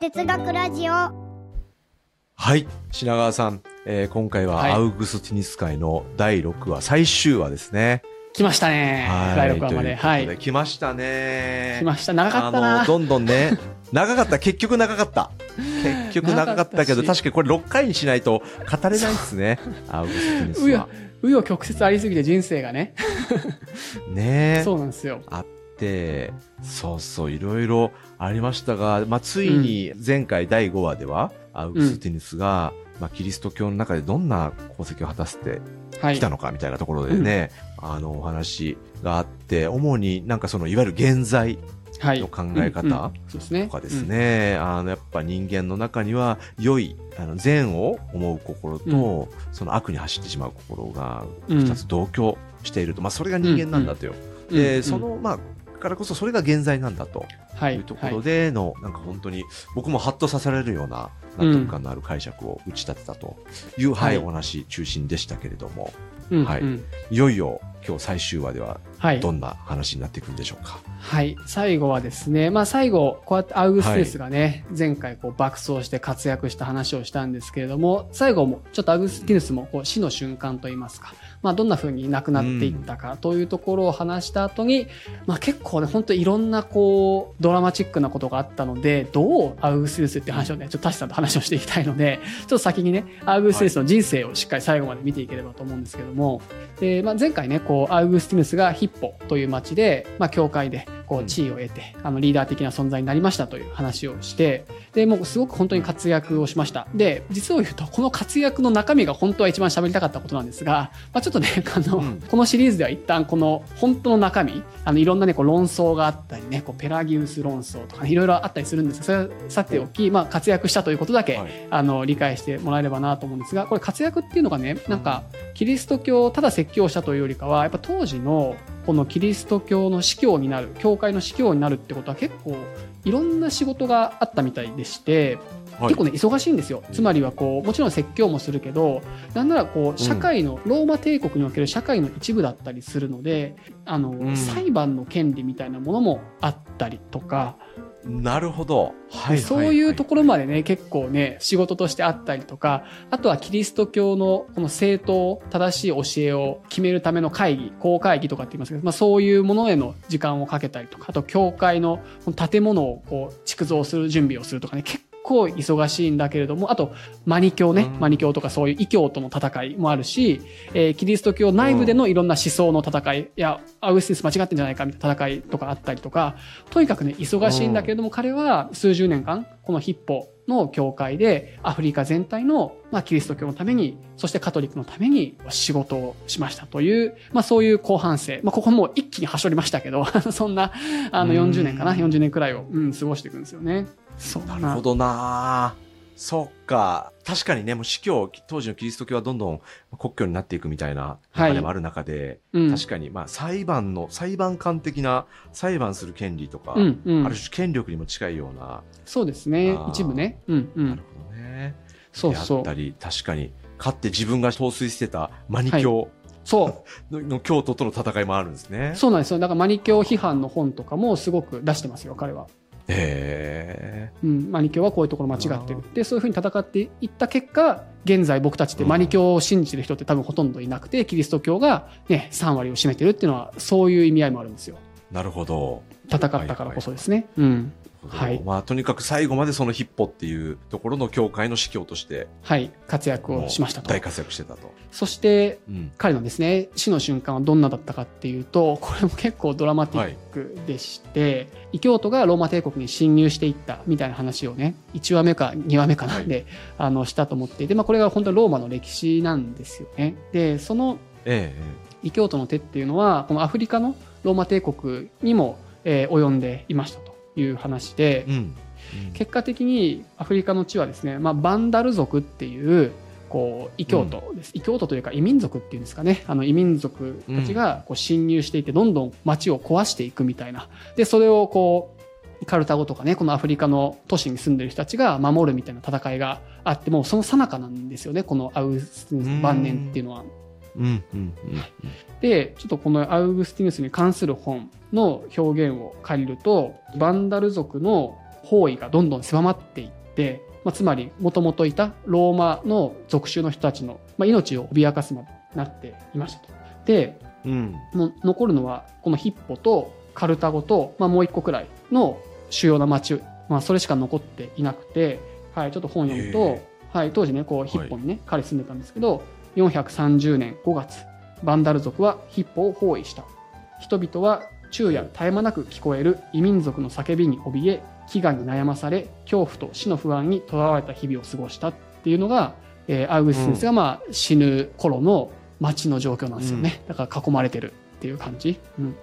哲学ラジオはい。品川さん、えー今回ははいアウグスティニス会の第6話、最終話ですね。来ましたね。第6話まで。はとい。来ましたね。来ました。長かったな。あの、どんどんね、長かった。結局長かった。結局長かったけど、確かにこれ6回にしないと語れないですね。アウグスティニスは うよ。、うよ曲折ありすぎて人生がね。ね そうなんですよ。あって、そうそう、いろいろありましたが、まあ、ついに前回第5話では、アウグスティニスが、まあ、キリスト教の中でどんな功績を果たしてはい来。たのかみたいなところでね、あの、お話があって、主になんかその、いわゆる現在はい。の考え方。とかですね、あの、やっぱ人間の中には、良い、あの、善を思う心と、その悪に走ってしまう心が、うん。二つ同居していると、まあ、それが人間なんだとよ。うん。で、うんそ、の、まあ、からこそそれが現在なんだと。はい。いうところでの、なんか本当に僕もハッとさせられるような納得感のある解釈を打ち立てたという、は、はいいお話中心でしたけれども、うんはい。うん。いよいよ今日最終話でははい。どんな話になっていくんでしょうか？はい。最後はですね、まあ最後、こうやってアウグステスがね、前回こう爆走して活躍した話をしたんですけれども、最後もちょっとアウグスティヌスもこう死の瞬間といいますか、まあどんな風に亡くなっていったかというところを話した後に、まあ結構ね、本当いろんなこう、ドラマチックなことがあったので、どうアウグスティヌスっていう話をね、ちょっとタシさんと話をしていきたいので、ちょっと先にね、アウグスティヌスの人生をしっかり最後まで見ていければと思うんですけども、で、まあ、前回ね、こう、アウグスティヌスがヒッポという町で、まあ、教会で、こう、うん。地位を得て、あの、リーダー的な存在になりましたという話をして、で、もうすごく本当に活躍をしました。で、実を言うと、この活躍の中身が本当は一番喋りたかったことなんですが、まあ、ちょっとね、あの、うん。このシリーズでは一旦この本当の中身、あの、いろんなね、こう、論争があったりね、こう、ペラギウス論争とかね、いろいろあったりするんですが、それはさておき、まあ、活躍したということだけ、はい。あの、理解してもらえればなと思うんですが、これ活躍っていうのがね、なんか、キリスト教をただ説教したというよりかは、やっぱ当時のこのキリスト教の司教になる、教会の司教になるってことは結構いろんな仕事があったみたいでして、はい。結構ね、忙しいんですよ。つまりはこう、もちろん説教もするけど、なんならこう、社会の、ローマ帝国における社会の一部だったりするので、あの、ん。裁判の権利みたいなものもあったりとか、なるほど。はい。そういうとこころまでね、結構ね、仕事としてあったりとか、あとはキリスト教のこの正当、正しい教えを決めるための会議、公会議とかって言いますけど、まあそういうものへの時間をかけたりとか、あと教会のこの建物をこう、築造する準備をするとかね、結構忙しいんだけれども、あと、マニ教ね、うん。マニ教とかそういう異教との戦いもあるし、えーキリスト教内部でのいろんな思想の戦い、いや、アウグスティヌス間違ってんじゃないかみたいな戦いとかあったりとか、とにかくね、忙しいんだけれども、彼は数十年間、このヒッポの教会で、アフリカ全体の、まあ、キリスト教のために、そしてカトリックのために仕事をしましたという、まあ、そういう後半生。まあ、ここもう一気にはしょりましたけど、そんな、あの、うん。40年かな、40年くらいを、うん、過ごしていくんですよね。そうなるほどなそっか。確かにね、もう司教、当時のキリスト教はどんどん国教になっていくみたいなはい流れもある中で、うん。確かに、まあ、裁判の、裁判官的な裁判する権利とか、うん、うんある。種権力にも近いような、そうですね一部ね。うん、うなるん。ほどね。そうそうであった。り、確かに、かって自分が陶酔してたマニ教そう。の,、の教徒との戦いもあるんですね。そうなんですよ。だからマニ教批判の本とかもすごく出してますよ、彼は。へうん、マニ教はこういうところ間違ってる。で、そういうふうに戦っていった結果、現在僕たちってマニ教を信じてる人って多分ほとんどいなくて、キリスト教がね、3割を占めてるっていうのは、そういう意味合いもあるんですよ。ーなるほど。戦ったからこそですね。うん。はいまあ、とにかく最後までそのヒッポっていうところの教会の司教として、はい。活躍をしましたと大。活躍してたと。そして、うん。彼のですね、死の瞬間はどんなだったかっていうと、これも結構ドラマティックでして、異教徒がローマ帝国に侵入していったみたいな話をね、1話目か2話目かなはいで、あの、したと思っていて、まあこれが本当にローマの歴史なんですよね。で、そのええ異教徒の手っていうのは、このアフリカのローマ帝国にも、えー及んでいましたという話でええ、うん。結果的にアフリカの地はですね、まあ、バンダル族っていうこう異教徒です、異教徒というか異民族っていうんですかね。あの異民族たちがこう侵入していってどんどん街を壊していくみたいな。でそれをこうカルタゴとかねこのアフリカの都市に住んでる人たちが守るみたいな戦いがあってもうその最中なんですよねこのアウスティヌス晩年っていうのは。でちょっとこのアウグスティヌスに関する本の表現を借りるとバンダル族の包囲がどんどん狭まっていって、まあ、つまりもともといたローマの属州の人たちの、まあ、命を脅かすまでになっていましたと。でうん。もう残るのはこのヒッポとカルタゴと、まあ、もう一個くらいの主要な町、まあ、それしか残っていなくて、はい、ちょっと本読むとへ、はい、当時ねこうヒッポにね、彼住んでたんですけど430年5月バンダル族はヒッポを包囲した人々は昼夜絶え間なく聞こえる異民族の叫びに怯え飢餓に悩まされ恐怖と死の不安にとらわれた日々を過ごしたっていうのが、えーアウグスティヌスがまあ死ぬ頃の街の状況なんですよね、だから囲まれてるっていう感じ、うん、へ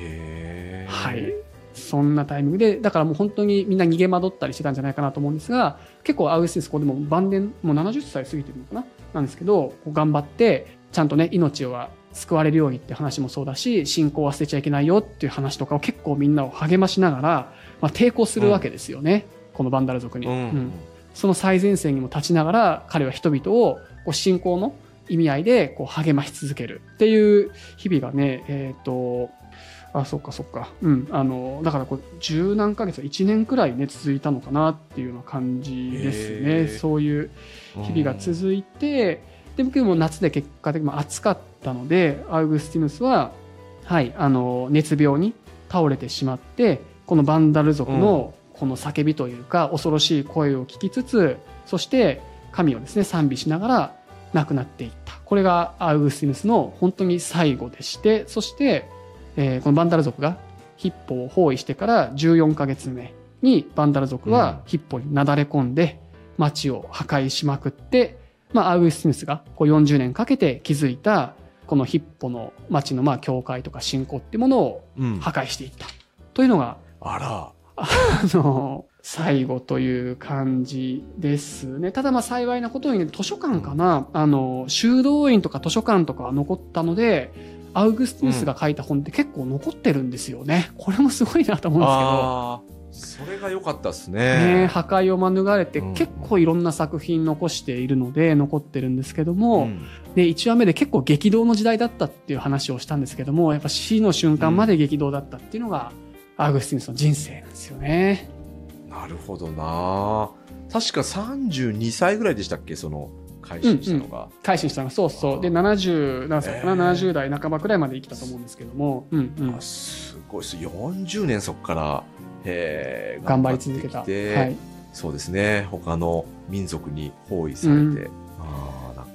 え。はい。そんなタイミングで、だからもう本当にみんな逃げ惑ったりしてたんじゃないかなと思うんですが、結構アウグスティヌスここでも晩年、もう70歳過ぎてるのかな？なんですけど、頑張って、ちゃんとね、命は救われるようにって話もそうだし、信仰は捨てちゃいけないよっていう話とかを結構みんなを励ましながら、まあ、抵抗するわけですよね。このバンダル族に。うん。うんその最前線にも立ちながら彼は人々をこう信仰の意味合いでこう励まし続けるっていう日々がねえっ、とあそっかそっかうんあのだからこう十何ヶ月1年くらいね続いたのかなっていうような感じですへねーそういう日々が続いて、で僕も夏で結果的にも暑かったのでアウグスティヌスは、はい、あの熱病に倒れてしまってこのバンダル族のこの叫びというか恐ろしい声を聞きつつそして神をですね賛美しながら亡くなっていった。これがアウグスティヌスの本当に最後でしてそして、えーこのバンダル族がヒッポを包囲してから14ヶ月目にバンダル族はヒッポになだれ込んで町を破壊しまくって、まあ、アウグスティヌスがこう40年かけて築いたこのヒッポの町のまあ教会とか信仰っていうものをうん。破壊していったというのがあら。あの、最後という感じですね。ただまあ幸いなことに、ね、図書館かな、あの、修道院とか図書館とかは残ったので、アウグスティヌスが書いた本って結構残ってるんですよね。これもすごいなと思うんですけど。それが良かったですね、ね。破壊を免れてうん結構いろんな作品残しているので残ってるんですけども、んで1話目で結構激動の時代だったっていう話をしたんですけどもやっぱ死の瞬間まで激動だったっていうのが、アウグスティヌスの人生なんですよね。なるほどな。確か32歳ぐらいでしたっけその、改心したのが。改心したのがそうそうで70何歳かな、えー70代半ばくらいまで生きたと思うんですけども、うんうんあ、すごいです。40年そこから、へー頑張り続けた。はい、そうですね。他の民族に包囲されて。うんああ、なる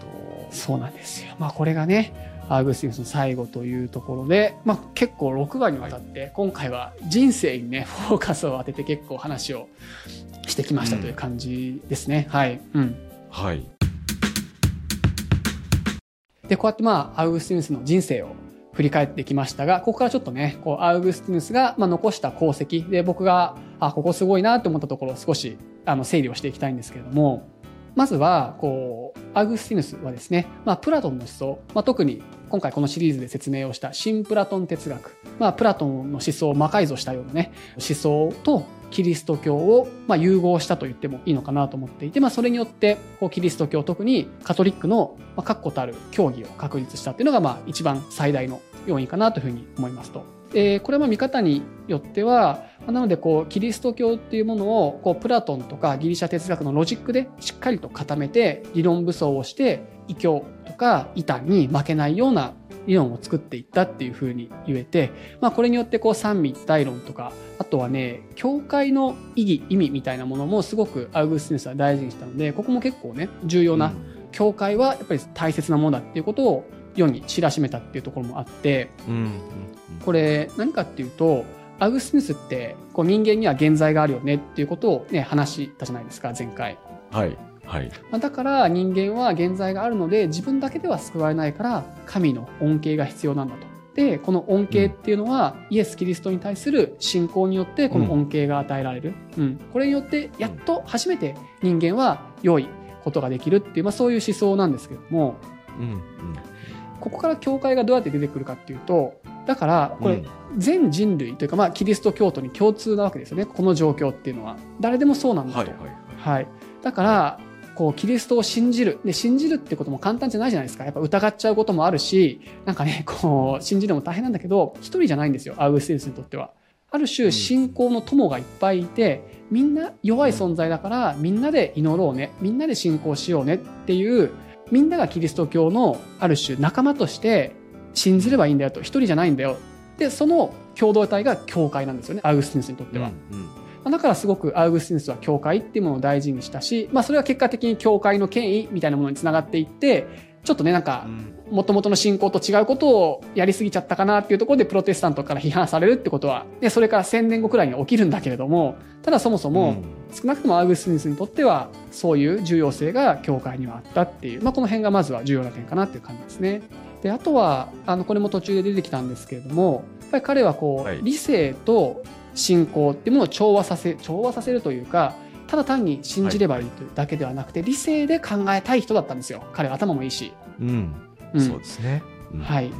ほど。そうなんですよ。まあこれがねアウグスティヌスの最後というところで、まあ、結構6話にわたって今回は人生にね フォーカスを当てて結構話をしてきましたという感じですね。はい、うんはい。で、こうやってまあ、アウグスティヌスの人生を振り返ってきましたが、ここからちょっとね、こう、アウグスティヌスが、まあ、残した功績。で、僕が、あ、ここすごいなと思ったところを少し、あの、整理をしていきたいんですけれども、まずは、こう、アウグスティヌスはですね、まあ、プラトンの思想、まあ、特に今回このシリーズで説明をした新プラトン哲学、まあ、プラトンの思想を魔改造したようなね、思想とキリスト教を、まあ、融合したと言ってもいいのかなと思っていて、まあ、それによってこうキリスト教特にカトリックの、確固たる教義を確立したっていうのが、まあ、一番最大の要因かなというふうに思いますと。でこれは見方によってはなのでこうキリスト教っていうものをこうプラトンとかギリシャ哲学のロジックでしっかりと固めて理論武装をして異教とか異端に負けないような理論を作っていったっていうふうに言えて、まあ、これによってこう三位一体論とかあとはね教会の意義意味みたいなものもすごくアウグスティヌスは大事にしたのでここも結構ね重要な、教会はやっぱり大切なものだっていうことを世に知らしめたっていうところもあってうん。うん。これ何かっていうとアウグスティヌスってこう人間には現在があるよねっていうことをね話したじゃないですか前回。はい。はい。まあだから人間は現在があるので自分だけでは救われないから神の恩恵が必要なんだと。でこの恩恵っていうのは、イエス・キリストに対する信仰によってこの恩恵が与えられる、うんこれによってやっと初めて人間は良いことができるっていう、まあ、そういう思想なんですけどもうん。うん。ここから教会がどうやって出てくるかっていうとだからこれうん全人類というか、まあ、キリスト教徒に共通なわけですよねこの状況っていうのは誰でもそうなんだと。はい。はい。はい、だからこうキリストを信じる。で信じるってことも簡単じゃないじゃないですか。やっぱ疑っちゃうこともあるしなんかね こう信じるのも大変なんだけど一人じゃないんですよ。アウグスティヌスにとっては。ある種信仰の友がいっぱいいて、みんな弱い存在だからみんなで祈ろうね。みんなで信仰しようねっていうみんながキリスト教のある種仲間として信じればいいんだよと。一人じゃないんだよ。でその共同体が教会なんですよね。アウグスティヌスにとっては。うんうんだからすごくアウグスティヌスは教会っていうものを大事にしたし、まあ、それは結果的に教会の権威みたいなものにつながっていってちょっとねなんかもともとの信仰と違うことをやりすぎちゃったかなっていうところでプロテスタントから批判されるってことはでそれから1000年後くらいに起きるんだけれどもただそもそも少なくともアウグスティヌスにとってはそういう重要性が教会にはあったっていう、まあ、この辺がまずは重要な点かなっていう感じですね。であとはあのこれも途中で出てきたんですけれどもやっぱり彼はこう、はい。理性と信仰っていうものを調和させ調和させるというかただ単に信じればいいというだけではなくて、理性で考えたい人だったんですよ。彼は頭もいいし。うん。うん。そうですね。うん。はい。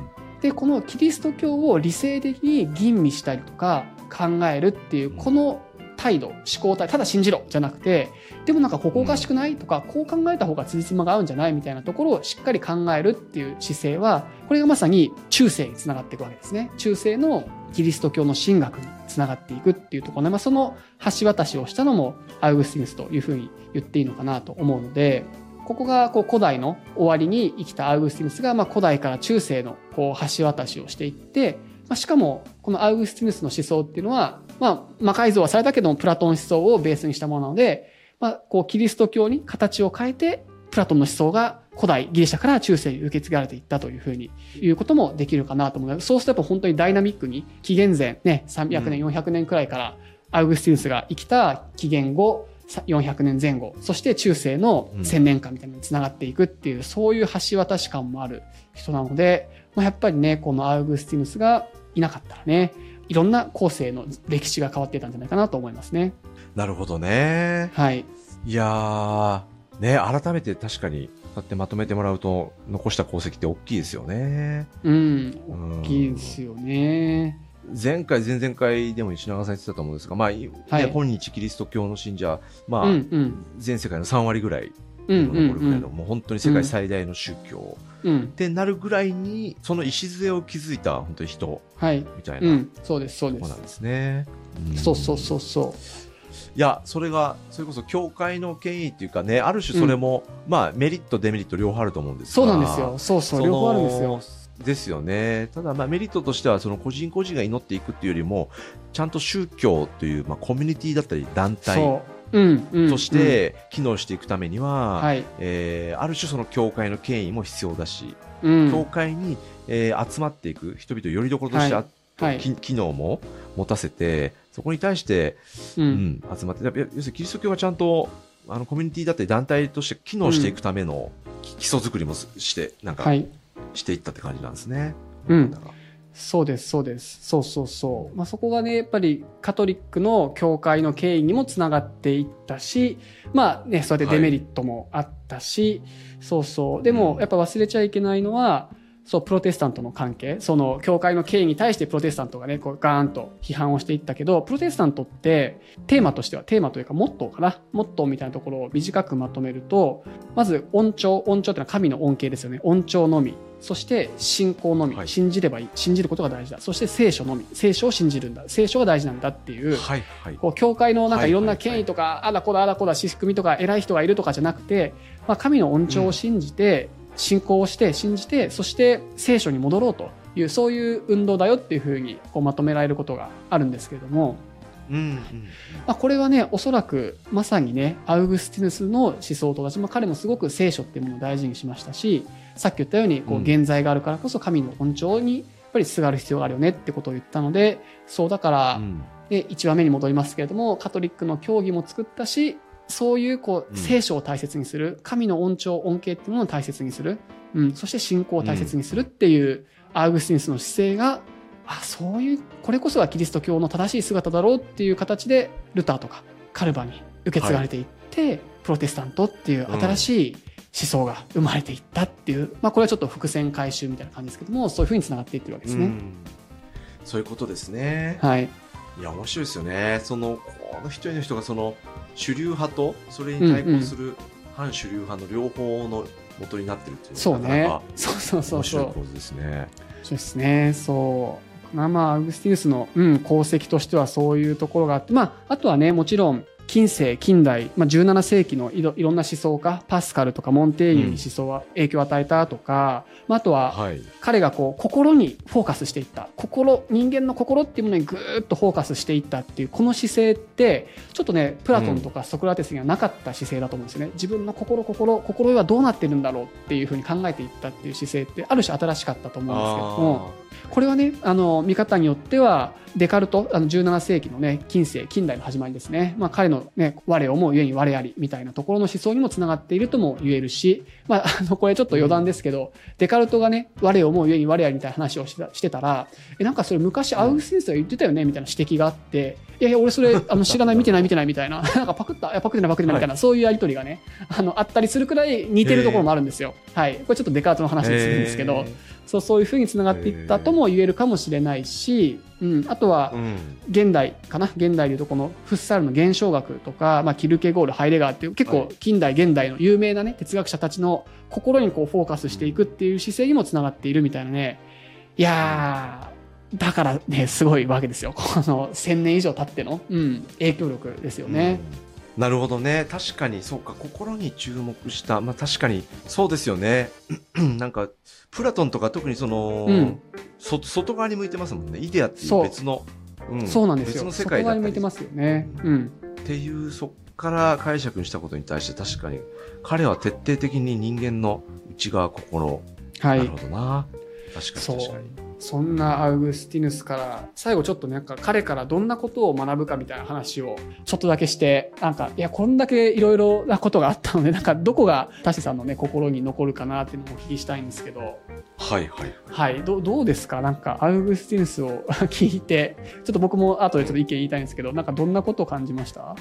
でこのキリスト教を理性的に吟味したりとか考えるっていうこの態度思考態ただ信じろじゃなくてでもなんかここおかしくないとかこう考えた方が辻褄が合うんじゃないみたいなところをしっかり考えるっていう姿勢はこれがまさに中世につながっていくわけですね。中世のキリスト教の神学につながっていくっていうところで、まあ、その橋渡しをしたのもアウグスティヌスというふうに言っていいのかなと思うのでここがこう古代の終わりに生きたアウグスティヌスが、まあ、古代から中世のこう橋渡しをしていって、まあ、しかもこのアウグスティヌスの思想っていうのは、まあ、魔改造はされたけどもプラトン思想をベースにしたものなので、まあ、こうキリスト教に形を変えてプラトンの思想が古代ギリシャから中世に受け継がれていったというふうに言うこともできるかなと思うのでそうするとやっぱ本当にダイナミックに紀元前ね300年400年くらいからアウグスティヌスが生きた紀元後さ400年前後そして中世の1000年間みたいにつながっていくっていう、そういう橋渡し感もある人なので、まあ、やっぱりねこのアウグスティヌスがいなかったらねいろんな後世の歴史が変わっていたんじゃないかなと思いますね。なるほどね。はい、いやー、ね、改めて確かに、だってまとめてもらうと、残した功績って大きいですよね。うん、うん大きいですよね。前回、前々回でも石永さん言ってたと思うんですが、まあ、いはいね今日キリスト教の信者、まあ、うんうん全世界の3割ぐらいうんうん残るぐらいの、もう本当に世界最大の宗教うんってなるぐらいに、その礎を築いた本当に人はい、みたいなうん、そうですそうですとこなん。ですね。んそうそうそうそいや、それが、それこそ教会の権威っていうかね、ある種それも、まあメリット、デメリット両方あると思うんでう。すがそうなんですよ。そうそう、両方あるんですよ。。ですよね。ただ、まあ、メリットとしては、その個人個人が祈っていくっていうよりも、ちゃんと宗教という、まあ、コミュニティだったり団体そう。うん、うん。として機能していくためにうん、は、はい。えーある種その教会の権威も必要だし、うん。教会に、えー集まっていく人々よりどころとしてあ、はい。き機能も持たせて、そこに対して、う。うんん、集まって、要するにキリスト教はちゃんと、あの、コミュニティだったり団体として機能していくためのき基礎作りもすして、なんか、はい。していったって感じなんですね。うんだからそうです、そうです。そうそうそう。まあ、そこがね、やっぱりカトリックの教会の権威にもつながっていったし、まあね、そうやってデメリットもあったし、そうそう。でも、やっぱ忘れちゃいけないのは、そう、プロテスタントの関係、その、教会の権威に対してプロテスタントがね、こう、ガーンと批判をしていったけど、プロテスタントって、テーマとしては、テーマというか、モットーかな。モットーみたいなところを短くまとめると、まず、恩寵、恩寵ってのは神の恩恵ですよね。恩寵のみ。そして、信仰のみ。はい信じればいい。信じることが大事だ。そして、聖書のみ。聖書を信じるんだ。聖書が大事なんだっていう、はい、はい。こう教会のなんかいろんなはいはいはい権威とか、あだこだあだこだ仕組みとか偉い人がいるとかじゃなくて、まあ、神の恩寵を信じて、信仰をして信じてそして聖書に戻ろうというそういう運動だよっていうふうにこうまとめられることがあるんですけれども、うん、うん。まあ、これはねおそらくまさにねアウグスティヌスの思想と同じ、まあ、彼もすごく聖書っていうものを大事にしましたしさっき言ったようにこううん。現在があるからこそ神の恩寵にやっぱりすがる必要があるよねってことを言ったのでそうだから、うん。で1話目に戻りますけれどもカトリックの教義も作ったしそういうこううん。聖書を大切にする、神の恩寵恩恵っていうものを大切にする、うん、そして信仰を大切にするっていう、アウグスティヌスの姿勢があそういうこれこそがキリスト教の正しい姿だろうっていう形でルターとかカルバに受け継がれていって、プロテスタントっていう新しい思想が生まれていったっていう、まあ、これはちょっと伏線回収みたいな感じですけどもそういうふうにつながっていってるわけですね。うんそういうことですね。はい、いや、面白いですよね。その、この一人の人がその、主流派と、それに対抗する反主流派の両方の元になってるっていううねがなかなかそうそうそう面そう白い構図ですね。そうですね。そう。な。まあ、アウグスティヌスの、うん、功績としてはそういうところがあって、まあ、あとはね、もちろん、近世、近代、まあ、17世紀のいろいろんな思想家、パスカルとかモンテーニュに思想は影響を与えたとか、まあ、あとは、彼がこう、心にフォーカスしていった。心、人間の心っていうものにぐーっとフォーカスしていったっていう、この姿勢って、ちょっとね、プラトンとかソクラテスにはなかった姿勢だと思うんですよね。自分の心、心、心はどうなってるんだろうっていうふうに考えていったっていう姿勢って、ある種新しかったと思うんですけども、これはね、あの、見方によっては、デカルト、あの17世紀のね、近世、近代の始まりですね。まあ彼のね、我を思うゆえに我ありみたいなところの思想にもつながっているとも言えるし、まあ、あの、これちょっと余談ですけど、デカルトがね、我を思うゆえに我ありみたいな話をしてたら、え、なんかそれ昔アウグスティヌスが言ってたよねみたいな指摘があって、いやいや、俺それ、あの、知らない、見てない、見てないみたいな、なんかパクった、いや、パクってない、パクってないみたいな、はい、そういうやりとりがね、あの、あったりするくらい似てるところもあるんですよ。はい。これちょっとデカルトの話にするんですけど、そうそういうふうにつながっていったとも言えるかもしれないし、うん、あとは現代かな？現代でいうとこのフッサールの現象学とか、まあ、キルケゴールハイデガーっていう結構近代現代の有名なね哲学者たちの心にこうフォーカスしていくっていう姿勢にもつながっているみたいなね。いやーだからねすごいわけですよ。この1000年以上経っての、うん、影響力ですよね。うんなるほどね。確かに、そうか、心に注目した。まあ確かに、そうですよね。なんか、プラトンとか特にその、うん、そ外側に向いてますもんね。イデアっていう別の、うん、そうなんですよ。別の世界だったり。向いてますよね。うん。っていう、そっから解釈にしたことに対して確かに、彼は徹底的に人間の内側、心。はい。なるほどな。確かに確かに。そんなアウグスティヌスから最後ちょっとなんか彼からどんなことを学ぶかみたいな話をちょっとだけしてなんかいやこんだけいろいろなことがあったのでなんかどこがタシさんのね心に残るかなっていうのをお聞きしたいんですけど。はい。はいはいどどうですか？なんかアウグスティヌスを聞いてちょっと僕も後でちょっと意見言いたいんですけどなんかどんなことを感じました？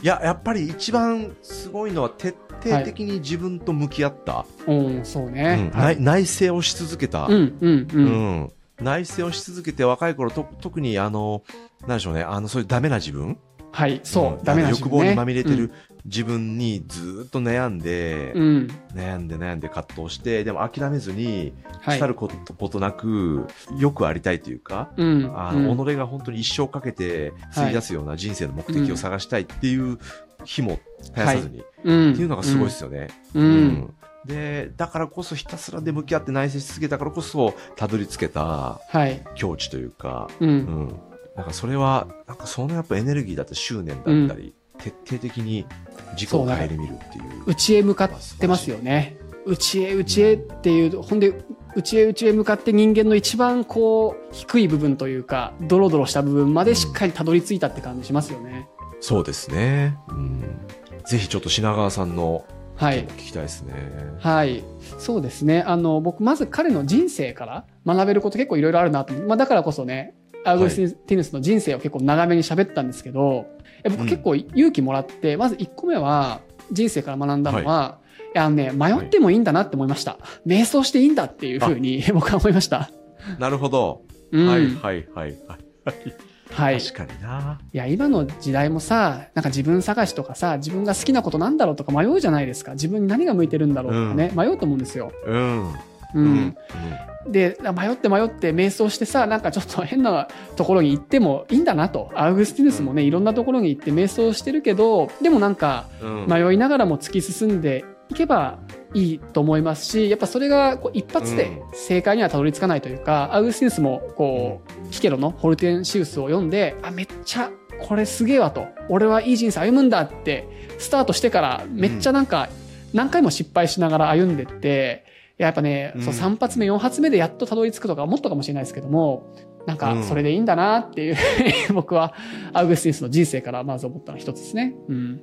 いややっぱり一番すごいのは徹底的に自分と向き合った、はい、うんそうね、うん。はい、内省をし続けた、うんうんうん、うん内省をし続けて若い頃と、特にあの、なんでしょうね、あの、そういうダメな自分？はい、そう、うん、ダメなね、欲望にまみれてる自分にずっと悩んで、うん、悩んで悩んで葛藤して、でも諦めずに、来ることことなく、よくありたいというか、うん、あの、己が本当に一生かけて費やすような人生の目的を探したいっていう日も絶やさずに、はい、っていうのがすごいですよね。うんで、だからこそひたすらで向き合って内省し続けたからこそ、たどり着けた、境地というか、うん、うん。なんかそれは、なんかそのやっぱエネルギーだったり執念だったり、うん、徹底的に自己を顧みるっていう。内へ向かってますよね。内へ内へっていう、うん、ほんで、内へ内へ向かって人間の一番こう、低い部分というか、ドロドロした部分までしっかりたどり着いたって感じしますよね。そうですね。うん。ぜひちょっと品川さんのはい、聞きたいですね。はい。そうですね。あの、僕、まず彼の人生から学べること結構いろいろあるなと。まあ、だからこそね、アウグスティヌスの人生を結構長めに喋ったんですけど、僕結構勇気もらって、うん、まず1個目は、人生から学んだのは、はい、いや、ね、迷ってもいいんだなって思いました。瞑想していいんだっていうふうに 僕は思いました。なるほど。うん、はいはいはいはい。はい。確かにな。いや、今の時代もさ、なんか自分探しとかさ、自分が好きなことなんだろうとか迷うじゃないですか。自分に何が向いてるんだろうとかね、うん、迷うと思うんですよ。うん。うん。うん、で、迷って迷って瞑想してさ、なんかちょっと変なところに行ってもいいんだなと。アウグスティヌスもね、いろんなところに行って瞑想してるけど、でもなんか、迷いながらも突き進んでいけばいいと思いますし、やっぱそれがこう一発で正解にはたどり着かないというか、うん、アウグスティヌスもこう、キケロのホルテンシウスを読んで、あ、めっちゃこれすげえわと。俺はいい人生歩むんだって、スタートしてからめっちゃなんか何回も失敗しながら歩んでって、やっぱね、そう3発目、4発目でやっとたどり着くとかもっとかもしれないですけども、なんかそれでいいんだなっていう僕はアウグスティヌスの人生からまず思ったの一つですね。うん。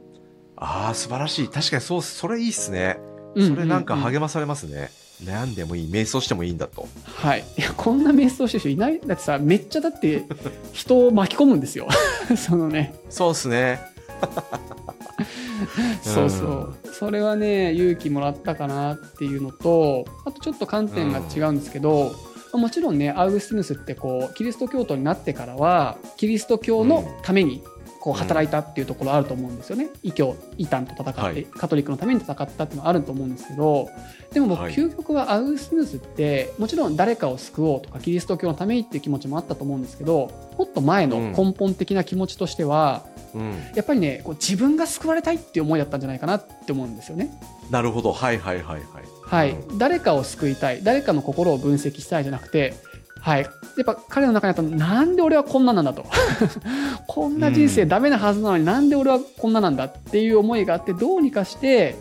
ああ、素晴らしい。確かにそう、それいいっすね。それなんか励まされますね。悩んでもいい、瞑想してもいいんだと。はい。いや、こんな瞑想してる人いない。だってさ、めっちゃだって 人を巻き込むんですよ。そのね。そうっすね。そうそう。それはね、勇気もらったかなっていうのと、あとちょっと観点が違うんですけど、うん、もちろんね、アウグスティヌスってこう、キリスト教徒になってからは、キリスト教のためにこう働いたっていうところあると思うんですよね。異教異端と戦って、はい、カトリックのために戦ったっていうのはあると思うんですけどでも僕、究極はアウスティヌスってもちろん誰かを救おうとかキリスト教のためにっていう気持ちもあったと思うんですけどもっと前の根本的な気持ちとしては、うん、やっぱりねこう自分が救われたいっていう思いだったんじゃないかなって思うんですよね。なるほど。はいはいはいはい。はい、うん、誰かを救いたい。誰かの心を分析したいじゃなくてはい、やっぱ彼の中にあったなんで俺はこんななんだと。こんな人生ダメなはずなのに、なんで俺はこんななんだっていう思いがあってどうにかして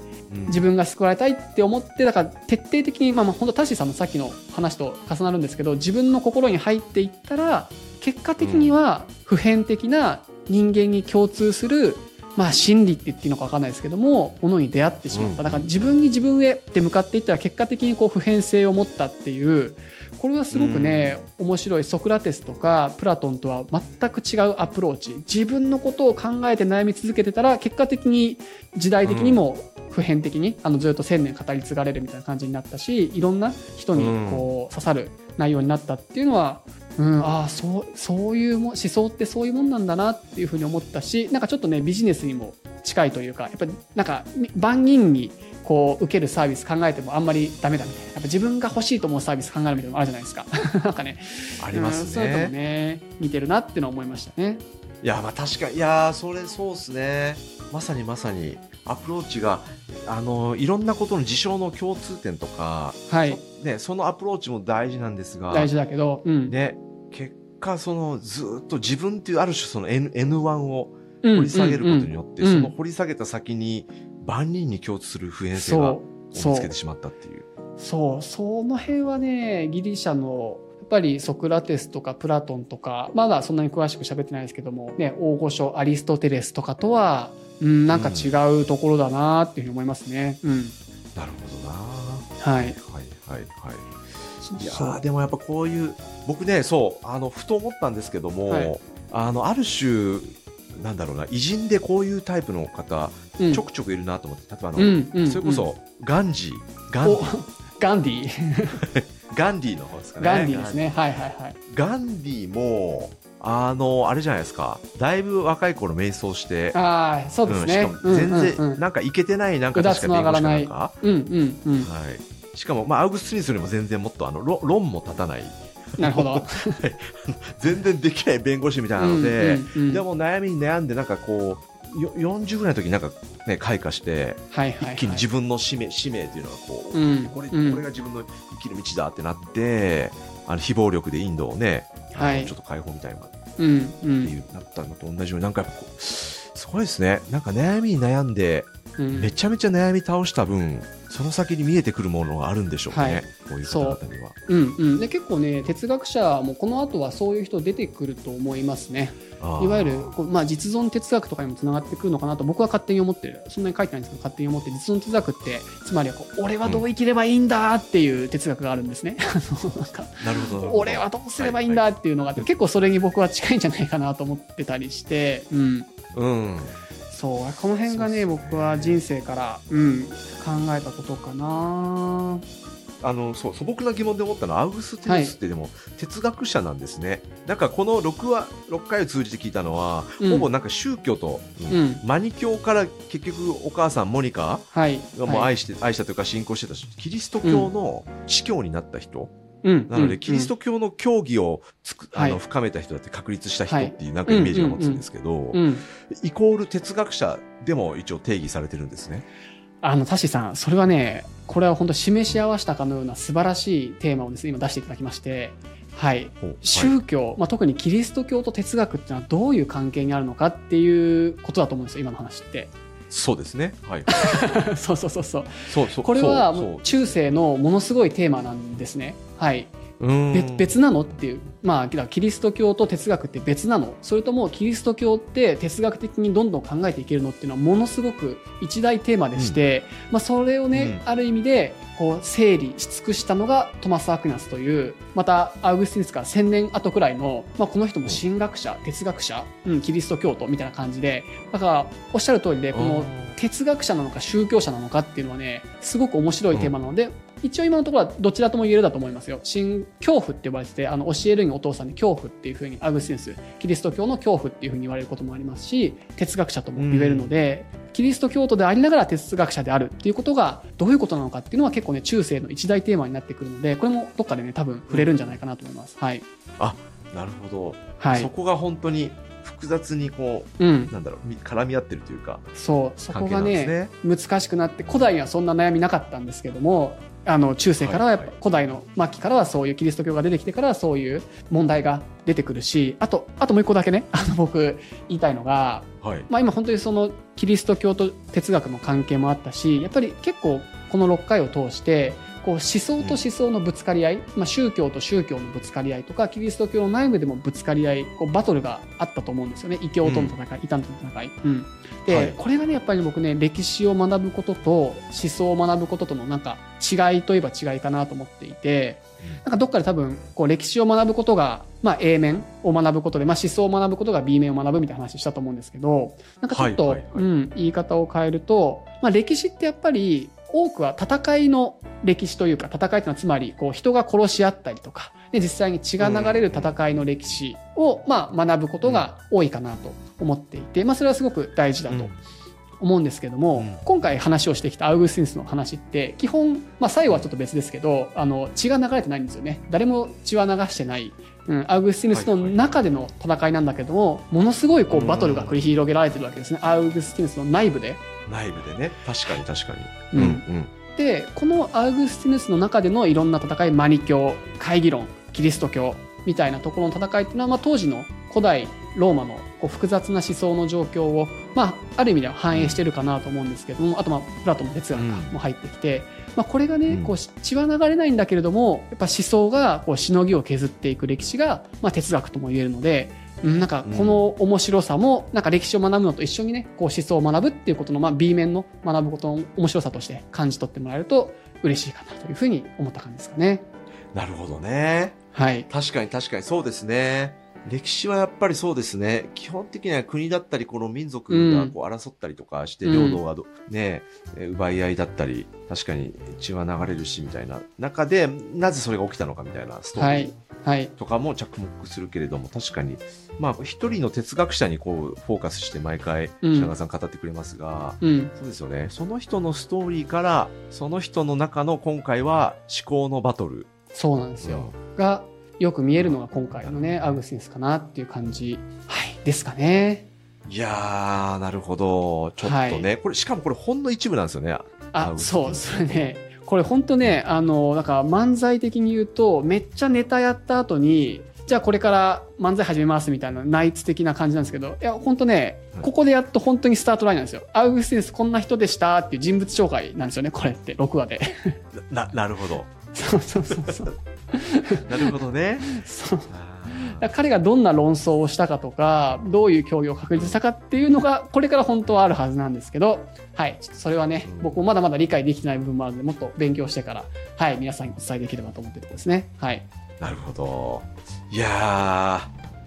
自分が救われたいって思ってだから徹底的にまあまあ本当タッシーさんのさっきの話と重なるんですけど自分の心に入っていったら結果的には普遍的な人間に共通するまあ真理って言っていいのか分かんないですけどもものに出会ってしまった。だから自分に自分へって向かっていったら結果的にこう普遍性を持ったっていうこれはすごくね、うん、面白い。ソクラテスとかプラトンとは全く違うアプローチ。自分のことを考えて悩み続けてたら結果的に時代的にも普遍的にあのずっと1000年語り継がれるみたいな感じになったしいろんな人にこう刺さる内容になったっていうのはうん、ああそうそういうも思想ってそういうもんなんだなっていうふうに思ったしなんかちょっとねビジネスにも近いというかやっぱりなんか万人にこう受けるサービス考えてもあんまりダメだみたいな。やっぱ自分が欲しいと思うサービス考えるみたいなのあるじゃないですか。なんかね。ありますね、うん、そういうともね似てるなっていうのは思いましたね。いやまあ確かいやそれそうですね。まさにまさに。アプローチがあのいろんなことの事象の共通点とか、はい。ね、そのアプローチも大事なんですが大事だけど、うん、ね、結果そのずっと自分っていうある種その N N1 を掘り下げることによって、うんうんうん、その掘り下げた先に万人に共通する普遍性が見つけてしまったっていう。そう、その辺はね、ギリシャのやっぱりソクラテスとかプラトンとか、まだそんなに詳しく喋ってないですけども、ね、大御所アリストテレスとかとは、うん、なんか違うところだなっていうふうに思いますね。うん。なるほどなはい。はいはいはい。いやでもやっぱこういう、僕ね、そう、あの、ふと思ったんですけども、はい、あの、ある種、なんだろうな偉人でこういうタイプの方、うん、ちょくちょくいるなと思って例えばあの、うんうん、それこそガンジーガンディ。ガンディ。ガンディの方ですかね。ガンディですね。はいはいはい。ガンディもあのあれじゃないですか。だいぶ若い頃瞑想してああそうですね、うん、しかも全然、うんうん、なんかいけてないなんか確か弁護士なんか、うんうんうん、はい、しかも、まあ、アウグス・スミスよりも全然もっとあの論も立たない なるほど。全然できない弁護士みたいなので、うんうんうん、でも悩みに悩んでなんかこう40ぐらいの時になんかね開花して、はいはいはい、一気に自分の使命使命っていうのがこう、うん、これこれが自分の生きる道だってなって、あの非暴力でインドをね、はい、ちょっと解放みたいな、うん、っていうなったのと同じようになんかやっぱこうすごいですね。なんか悩みに悩んで、うん、めちゃめちゃ悩み倒した分その先に見えてくるものがあるんでしょうね、はい、こういう方々には。う。うんうん、で結構ね哲学者もこの後はそういう人出てくると思いますね。いわゆるこう、まあ、実存哲学とかにもつながってくるのかなと僕は勝手に思ってる。そんなに書いてないんですけど勝手に思って実存哲学ってつまりはこう俺はどう生きればいいんだっていう哲学があるんですね。なるほど。俺はどうすればいいんだっていうのがあって、はいはい、結構それに僕は近いんじゃないかなと思ってたりして、うん、うん。そうこの辺がね。僕は人生から、うん、考えたことかなあのそう素朴な疑問で思ったのはアウグスティヌスってでも哲学者なんですね、はい、なんかこの6話6回を通じて聞いたのは、うん、ほぼなんか宗教と、うん、マニ教から結局お母さんモニカがもう愛して、はい、愛したというか信仰してたキリスト教の司教になった人、なので、キリスト教の教義をつく、あの、深めた人だって確立した人っていうなんかイメージを持つんですけど、イコール哲学者でも一応定義されてるんですね。あの、タシさん、それはね、これは本当示し合わせたかのような素晴らしいテーマをですね、今出していただきまして、はい。宗教、まあ、特にキリスト教と哲学っていうのはどういう関係にあるのかっていうことだと思うんですよ、今の話って。そうですね。はい。そうそうそうそう。そうそうこれは中世のものすごいテーマなんですね。はい。別なのっていうまあキリスト教と哲学って別なの。それともキリスト教って哲学的にどんどん考えていけるのっていうのはものすごく一大テーマでして、うん、まあ、それをね、うん、ある意味でこう整理し尽くしたのがトマス・アクナスというまたアウグスティヌスから1000年後くらいの、まあ、この人も神学者哲学者、うん、キリスト教徒みたいな感じでだからおっしゃる通りでこの哲学者なのか宗教者なのかっていうのはねすごく面白いテーマなので、一応今のところはどちらとも言えるだと思いますよ。新恐怖って呼ばれてて、あの、教えるにのお父さんに恐怖っていうふうにアグスティヌスキリスト教の恐怖っていうふうに言われることもありますし哲学者とも言えるので、うん、キリスト教徒でありながら哲学者であるっていうことがどういうことなのかっていうのは結構ね中世の一大テーマになってくるのでこれもどっかでね多分触れるんじゃないかなと思います。はい、あなるほど、はい、そこが本当に複雑にこう、うん、なんだろう絡み合ってるというかそうそこがね、ね、難しくなって古代にはそんな悩みなかったんですけどもあの中世からはやっぱ古代の末期からはそういうキリスト教が出てきてからはそういう問題が出てくるしあとあともう一個だけねあの 僕言いたいのが、はい、まあ、今本当にそのキリスト教と哲学の関係もあったしやっぱり結構この6回を通してこう思想と思想のぶつかり合い、まあ、宗教と宗教のぶつかり合いとかキリスト教の内部でもぶつかり合いこうバトルがあったと思うんですよね。異教との戦い、異端との戦い。うん。で、はい、これがねやっぱり僕ね歴史を学ぶことと思想を学ぶこととのなんか違いといえば違いかなと思っていて、なんかどっかで多分こう歴史を学ぶことが、まあ、A 面を学ぶことで、まあ、思想を学ぶことが B 面を学ぶみたいな話したと思うんですけどなんかちょっと、うん、言い方を変えると、まあ、歴史ってやっぱり多くは戦いの歴史というか戦いというのはつまりこう人が殺し合ったりとかで実際に血が流れる戦いの歴史をまあ学ぶことが多いかなと思っていて、まあ、それはすごく大事だと思うんですけども、今回話をしてきたアウグスティヌスの話って基本、まあ、最後はちょっと別ですけどあの血が流れてないんですよね。誰も血は流してないうん、アウグスティヌスの中での戦いなんだけども、ものすごいこうバトルが繰り広げられてるわけですね、アウグスティヌスの内部で。内部でね。確かに確かに。うん、うん、でこのアウグスティヌスの中でのいろんな戦いマニ教会議論キリスト教みたいなところの戦いっていうのは、まあ、当時の古代ローマのこう複雑な思想の状況を、まあ、ある意味では反映してるかなと思うんですけどもあとまあプラトンの哲学も入ってきて、まあ、これがね、こう血は流れないんだけれどもやっぱ思想がこうしのぎを削っていく歴史が、まあ、哲学とも言えるので。なんかこの面白さもなんか歴史を学ぶのと一緒にねこう思想を学ぶっていうことのまあ B 面の学ぶことの面白さとして感じ取ってもらえると嬉しいかなというふうに思った感じですかね。なるほどね。はい。確かに確かにそうですね。歴史はやっぱりそうですね。基本的には国だったり、この民族がこう争ったりとかして、領土がね、奪い合いだったり、確かに血は流れるし、みたいな中で、なぜそれが起きたのかみたいなストーリーとかも着目するけれども、確かに、まあ、一人の哲学者にこう、フォーカスして毎回、品川さん語ってくれますが、うん、そうですよね。その人のストーリーから、その人の中の今回は思考のバトル。そうなんですよ。うん、が、よく見えるのが今回のね、アグスティンスかなっていう感じ、はい、ですかね。いやー、なるほど。ちょっとね、はい、これ、しかもこれほんの一部なんですよね。あ、そう、それね、これ本当ね、あの、なんか漫才的に言うと、めっちゃネタやった後に、じゃあこれから漫才始めますみたいなナイツ的な感じなんですけど、いや、本当ね、ここでやっと本当にスタートラインなんですよ。アウグスティンスこんな人でしたっていう人物紹介なんですよね、これって、6話で。な、なるほど。そうそうそうそう。なるほどね。そう。彼がどんな論争をしたかとか、どういう競技を確立したかっていうのが、これから本当はあるはずなんですけど、はい、ちょっとそれはね、僕もまだまだ理解できてない部分もあるので、もっと勉強してから、はい、皆さんにお伝えできればと思ってるんですね。はい。なるほど。いや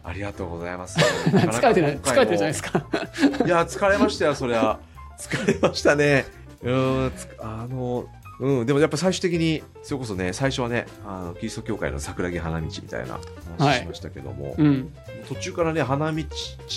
ありがとうございます。疲れてる、疲れてるじゃないですか。いや疲れましたよ、そりゃ。疲れましたね。うん、あの、うん、でもやっぱ最終的にそれこそね最初はねあのキリスト教会の桜木花道みたいな話しましたけども、はいうん、途中からね花道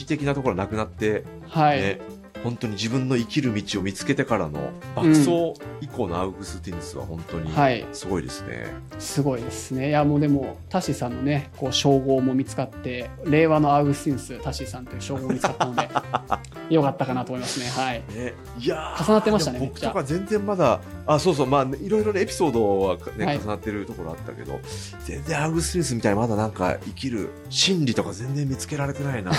的なところなくなって、はい、ね、本当に自分の生きる道を見つけてからの爆走以降のアウグスティヌスは本当にすごいですね、はい、すごいですね。いやもうでもタシさんのねこう称号も見つかって令和のアウグスティヌスタシさんという称号も見つかったので よかったかなと思いますね。はい、ね、いや重なってましたね僕とか全然まだあそうそうまあいろいろねエピソードはね、はい、重なってるところあったけど全然アウグスティヌスみたいなまだなんか生きる心理とか全然見つけられてないな。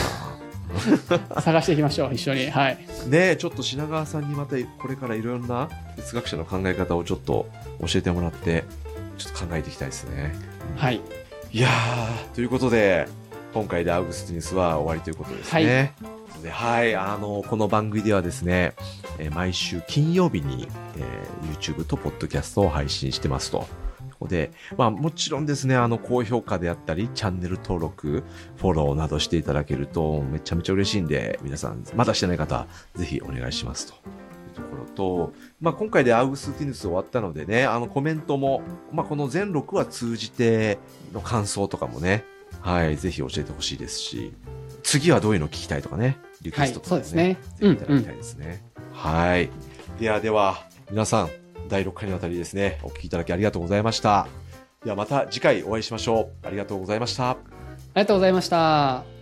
探していきましょう一緒に。はい。ねちょっと品川さんにまたこれからいろんな哲学者の考え方をちょっと教えてもらってちょっと考えていきたいですね。はい。いやということで今回でアウグスティヌスは終わりということですね、はい、はい、あのこの番組ではですね、えー、毎週金曜日に、えー、YouTube と Podcast を配信してますと。こで、まあもちろんですね、あの高評価であったり、チャンネル登録、フォローなどしていただけるとめちゃめちゃ嬉しいんで、皆さん、まだしてない方、ぜひお願いしますと。ところと、まあ、今回でアウグスティヌス終わったのでね、あのコメントも、まあ、この全6話通じての感想とかもね、はい、ぜひ教えてほしいですし、次はどういうの聞きたいとかね、リクエストとか、ね、はい、ですね。ぜひいただきたいですね。うんうん、はい。ではでは、皆さん、第6回にわたりですね、お聞きいただきありがとうございました。ではまた次回お会いしましょう。ありがとうございました。ありがとうございました。